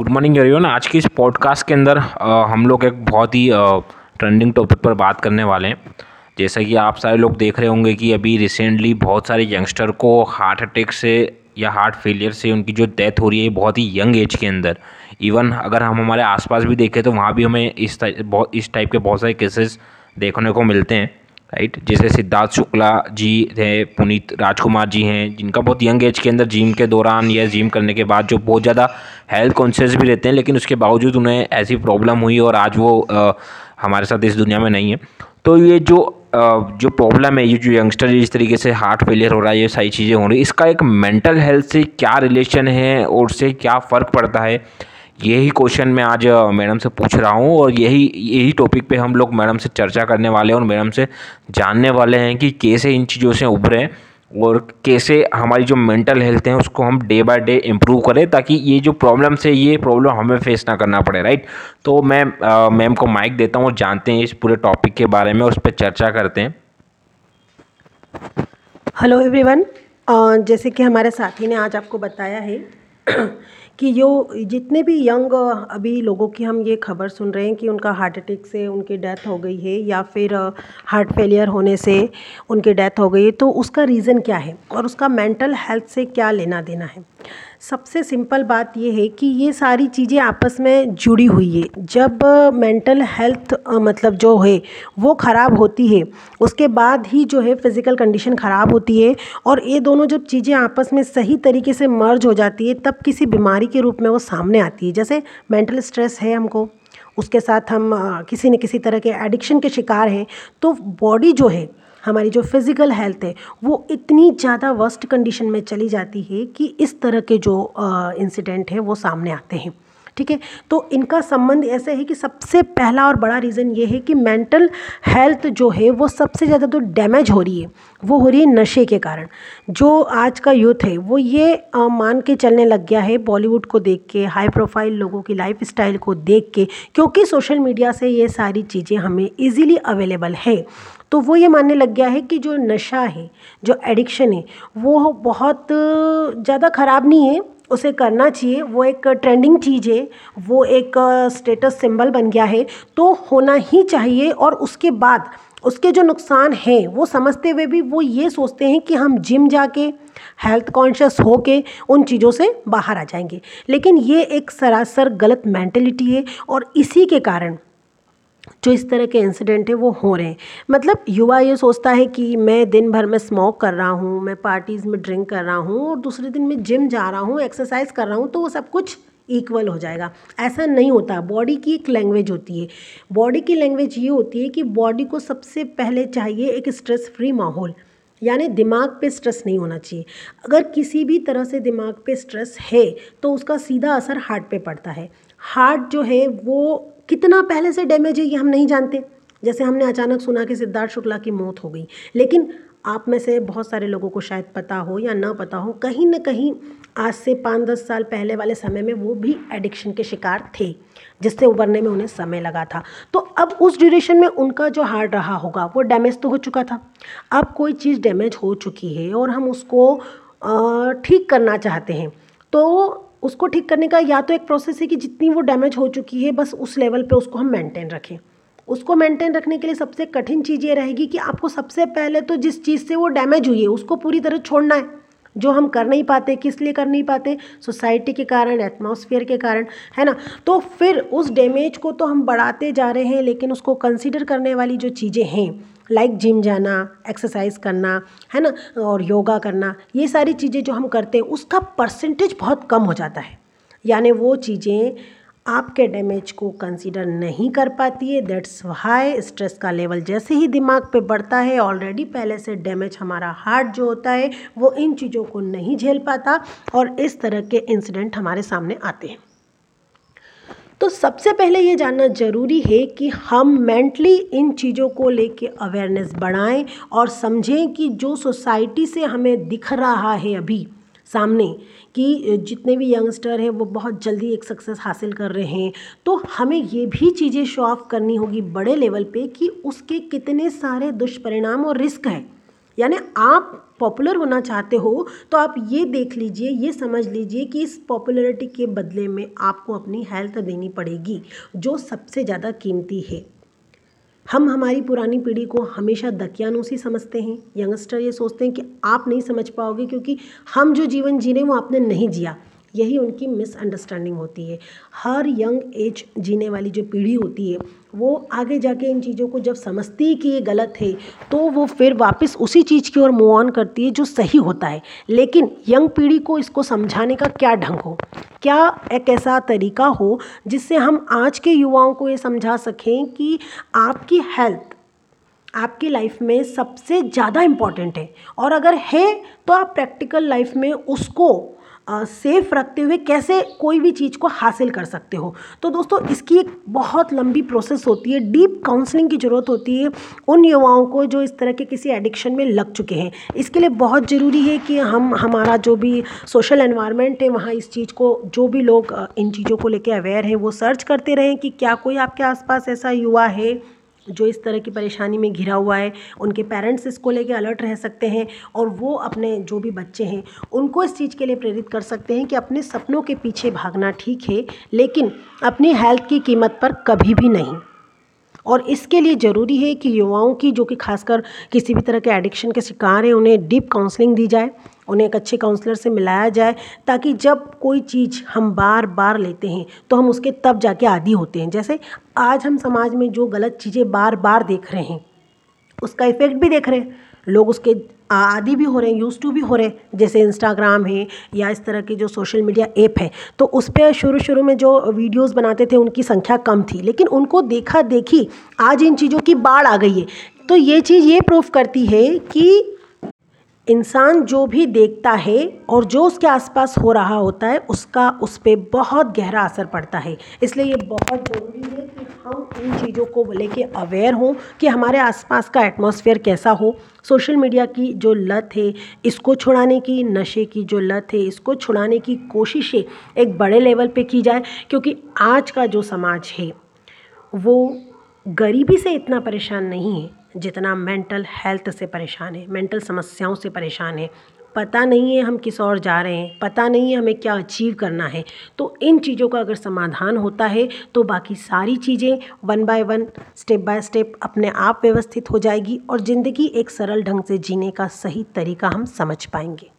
Good morning everyone. आज की इस पॉडकास्ट के अंदर आ, हम लोग एक बहुत ही ट्रेंडिंग टॉपिक पर बात करने वाले हैं। जैसा कि आप सारे लोग देख रहे होंगे कि अभी रिसेंटली बहुत सारे यंगस्टर को हार्ट अटैक से या हार्ट फेलियर से उनकी जो डेथ हो रही है बहुत ही यंग एज के अंदर। इवन अगर हम हमारे आसपास भी देखें तो वहाँ भी हमें इस बहुत इस टाइप के बहुत सारे केसेस देखने को मिलते हैं। राइट? जैसे सिद्धार्थ शुक्ला जी थे पुनीत राजकुमार जी हैं जिनका बहुत यंग एज के अंदर जिम के दौरान या जिम करने के बाद जो बहुत ज़्यादा हेल्थ कॉन्शियस भी रहते हैं लेकिन उसके बावजूद उन्हें ऐसी प्रॉब्लम हुई और आज वो आ, हमारे साथ इस दुनिया में नहीं है। तो ये जो जो प्रॉब्लम है ये जो यंगस्टर जिस तरीके से हार्ट फेलियर हो रहा है ये सारी चीज़ें हो रही है इसका एक मेंटल हेल्थ से क्या रिलेशन है और उससे क्या फ़र्क पड़ता है यही क्वेश्चन मैं आज मैडम से पूछ रहा हूँ और यही यही टॉपिक पे हम लोग मैडम से चर्चा करने वाले हैं और मैडम से जानने वाले हैं कि कैसे इन चीज़ों से उभरें और कैसे हमारी जो मेंटल हेल्थ है उसको हम डे बाय डे इम्प्रूव करें ताकि ये जो प्रॉब्लम से ये प्रॉब्लम हमें फेस ना करना पड़े राइट तो मैं मैम को माइक देता हूँ जानते हैं इस पूरे टॉपिक के बारे में, उस पर चर्चा करते हैं। हेलो एवरीवन जैसे कि हमारे साथी ने आज आपको बताया है कि जो जितने भी यंग, अभी लोगों की हम ये खबर सुन रहे हैं कि उनका हार्ट अटैक से उनकी डेथ हो गई है या फिर, हार्ट फेलियर होने से उनकी डेथ हो गई है तो उसका रीज़न क्या है? और उसका मेंटल हेल्थ से क्या लेना देना है? सबसे सिंपल बात ये है कि ये सारी चीज़ें आपस में जुड़ी हुई है। जब मेंटल हेल्थ मतलब जो है, वो ख़राब होती है, उसके बाद ही जो है फ़िज़िकल कंडीशन ख़राब होती है और ये दोनों जब चीज़ें आपस में सही तरीके से मर्ज हो जाती है, तब किसी बीमारी के रूप में वो सामने आती है। जैसे मेंटल स्ट्रेस है हमको, उसके साथ हम किसी न किसी तरह के एडिक्शन के शिकार हैं तो बॉडी जो है हमारी जो फ़िज़िकल हेल्थ है वो इतनी ज़्यादा वर्स्ट कंडीशन में चली जाती है कि इस तरह के जो इंसिडेंट हैं वो सामने आते हैं। ठीक है? तो इनका संबंध ऐसे है कि सबसे पहला और बड़ा रीज़न ये है कि मेंटल हेल्थ जो है वो सबसे ज़्यादा तो डैमेज हो रही है। वो हो रही है नशे के कारण। जो आज का यूथ है वो ये आ, मान के चलने लग गया है बॉलीवुड को देख के हाई प्रोफ़ाइल लोगों की लाइफ स्टाइल को देख के क्योंकि सोशल मीडिया से ये सारी चीज़ें हमें ईज़िली अवेलेबल है। तो वो ये मानने लग गया है कि जो नशा है, जो एडिक्शन है, वो बहुत ज़्यादा ख़राब नहीं है। उसे करना चाहिए, वो एक ट्रेंडिंग चीज़ है, वो एक स्टेटस सिंबल बन गया है। तो होना ही चाहिए और उसके बाद उसके जो नुकसान हैं, वो समझते हुए भी वो ये सोचते हैं कि हम जिम जाके हेल्थ कॉन्शियस हो के उन चीज़ों से बाहर आ जाएँगे। लेकिन ये एक सरासर गलत मैंटेलिटी है और इसी के कारण जो इस तरह के इंसिडेंट हैं, वो हो रहे हैं। मतलब युवा ये सोचता है कि मैं दिन भर में स्मोक कर रहा हूँ, मैं पार्टीज़ में ड्रिंक कर रहा हूँ और दूसरे दिन मैं जिम जा रहा हूँ एक्सरसाइज कर रहा हूँ तो वो सब कुछ इक्वल हो जाएगा। ऐसा नहीं होता। बॉडी की एक लैंग्वेज होती है। बॉडी की लैंग्वेज ये होती है कि बॉडी को सबसे पहले चाहिए एक स्ट्रेस फ्री माहौल। यानी दिमाग पे स्ट्रेस नहीं होना चाहिए। अगर किसी भी तरह से दिमाग पे स्ट्रेस है तो उसका सीधा असर हार्ट पे पड़ता है। हार्ट जो है वो कितना पहले से डैमेज है ये हम नहीं जानते। जैसे हमने अचानक सुना कि सिद्धार्थ शुक्ला की मौत हो गई। लेकिन आप में से बहुत सारे लोगों को शायद पता हो या ना पता हो, कहीं ना कहीं आज से पाँच दस साल पहले वाले समय में वो भी एडिक्शन के शिकार थे, जिससे उबरने में उन्हें समय लगा था। तो अब उस ड्यूरेशन में उनका जो हार्ट रहा होगा, वो डैमेज तो हो चुका था। अब कोई चीज़ डैमेज हो चुकी है और हम उसको ठीक करना चाहते हैं। तो उसको ठीक करने का या तो एक प्रोसेस है कि जितनी वो डैमेज हो चुकी है, बस उस लेवल पे उसको हम मेंटेन रखें। उसको मेंटेन रखने के लिए सबसे कठिन चीज़ ये रहेगी कि आपको सबसे पहले तो जिस चीज़ से वो डैमेज हुई है, उसको पूरी तरह छोड़ना है। जो हम कर नहीं पाते, किस लिए कर नहीं पाते? सोसाइटी के कारण एटमॉस्फेयर के कारण, है ना? तो फिर उस डैमेज को तो हम बढ़ाते जा रहे हैं, लेकिन उसको कंसिडर करने वाली जो चीज़ें हैं लाइक जिम जाना एक्सरसाइज करना, है ना? और योगा करना, ये सारी चीज़ें जो हम करते हैं, उसका परसेंटेज बहुत कम हो जाता है। यानी वो चीज़ें आपके डैमेज को कंसीडर नहीं कर पाती है। दैट्स हाई स्ट्रेस का लेवल जैसे ही दिमाग पे बढ़ता है ऑलरेडी पहले से डैमेज हमारा हार्ट जो होता है, वो इन चीज़ों को नहीं झेल पाता और इस तरह के इंसिडेंट हमारे सामने आते हैं। तो सबसे पहले ये जानना ज़रूरी है कि हम मेंटली इन चीज़ों को लेके अवेयरनेस बढ़ाएँ और समझें कि जो सोसाइटी से हमें दिख रहा है अभी सामने कि जितने भी यंगस्टर हैं वो बहुत जल्दी एक सक्सेस हासिल कर रहे हैं। तो हमें ये भी चीज़ें शो ऑफ़ करनी होगी बड़े लेवल पे कि उसके कितने सारे दुष्परिणाम और रिस्क हैं। यानी आप पॉपुलर होना चाहते हो तो आप ये देख लीजिए, ये समझ लीजिए कि इस पॉपुलरिटी के बदले में आपको अपनी हेल्थ देनी पड़ेगी, जो सबसे ज़्यादा कीमती है। हम हमारी पुरानी पीढ़ी को हमेशा दकियानूसी समझते हैं। यंगस्टर ये सोचते हैं कि आप नहीं समझ पाओगे क्योंकि हम जो जीवन जी रहे हैं वो आपने नहीं जिया। यही उनकी मिसअंडरस्टैंडिंग होती है। हर यंग एज जीने वाली जो पीढ़ी होती है, वो आगे जाके इन चीज़ों को जब समझती है कि ये गलत है तो वो फिर वापस उसी चीज़ की ओर मूव ऑन करती है जो सही होता है। लेकिन यंग पीढ़ी को इसको समझाने का क्या ढंग हो? क्या एक ऐसा तरीका हो जिससे हम आज के युवाओं को ये समझा सकें कि आपकी हेल्थ आपकी लाइफ में सबसे ज़्यादा इंपॉर्टेंट है? और अगर है तो आप प्रैक्टिकल लाइफ में उसको सेफ़ रखते हुए कैसे कोई भी चीज़ को हासिल कर सकते हो। तो दोस्तों, इसकी एक बहुत लंबी प्रोसेस होती है। डीप काउंसलिंग की ज़रूरत होती है उन युवाओं को जो इस तरह के किसी एडिक्शन में लग चुके हैं। इसके लिए बहुत ज़रूरी है कि हम, हमारा जो भी सोशल एनवायरनमेंट है, वहाँ इस चीज़ को, जो भी लोग इन चीज़ों को लेकर अवेयर हैं, वो सर्च करते रहें कि क्या कोई आपके आसपास ऐसा युवा है जो इस तरह की परेशानी में घिरा हुआ है, उनके पेरेंट्स इसको लेके अलर्ट रह सकते हैं और वो अपने जो भी बच्चे हैं, उनको इस चीज़ के लिए प्रेरित कर सकते हैं कि अपने सपनों के पीछे भागना ठीक है, लेकिन अपनी हेल्थ की कीमत पर कभी भी नहीं। और इसके लिए ज़रूरी है कि युवाओं की, जो कि खासकर किसी भी तरह के एडिक्शन के शिकार हैं, उन्हें डीप काउंसलिंग दी जाए, उन्हें एक अच्छे काउंसलर से मिलाया जाए, ताकि जब कोई चीज़ हम बार बार लेते हैं तो हम उसके तब जाके आदि होते हैं। जैसे आज हम समाज में जो गलत चीज़ें बार बार देख रहे हैं, उसका इफ़ेक्ट भी देख रहे हैं। लोग उसके आदि भी हो रहे हैं यूज़ टू भी हो रहे हैं। जैसे इंस्टाग्राम है या इस तरह के जो सोशल मीडिया ऐप है। तो उस पर शुरू शुरू में जो वीडियोस बनाते थे, उनकी संख्या कम थी। लेकिन उनको देखा देखी आज इन चीज़ों की बाढ़ आ गई है। तो ये चीज़ ये प्रूफ करती है कि इंसान जो भी देखता है और जो उसके आसपास हो रहा होता है, उसका उस पर बहुत गहरा असर पड़ता है। इसलिए ये बहुत ज़रूरी है हम इन चीज़ों को लेके अवेयर हों कि हमारे आसपास का एटमॉस्फेयर कैसा हो। सोशल मीडिया की जो लत है, इसको छुड़ाने की, नशे की जो लत है, इसको छुड़ाने की कोशिशें एक बड़े लेवल पे की जाए, क्योंकि आज का जो समाज है, वो गरीबी से इतना परेशान नहीं है जितना मेंटल हेल्थ से परेशान है मेंटल समस्याओं से परेशान है। पता नहीं है हम किस और जा रहे हैं, पता नहीं है हमें क्या अचीव करना है। तो इन चीज़ों का अगर समाधान होता है तो बाकी सारी चीज़ें one by one step by step अपने आप व्यवस्थित हो जाएगी और ज़िंदगी एक सरल ढंग से जीने का सही तरीका हम समझ पाएँगे।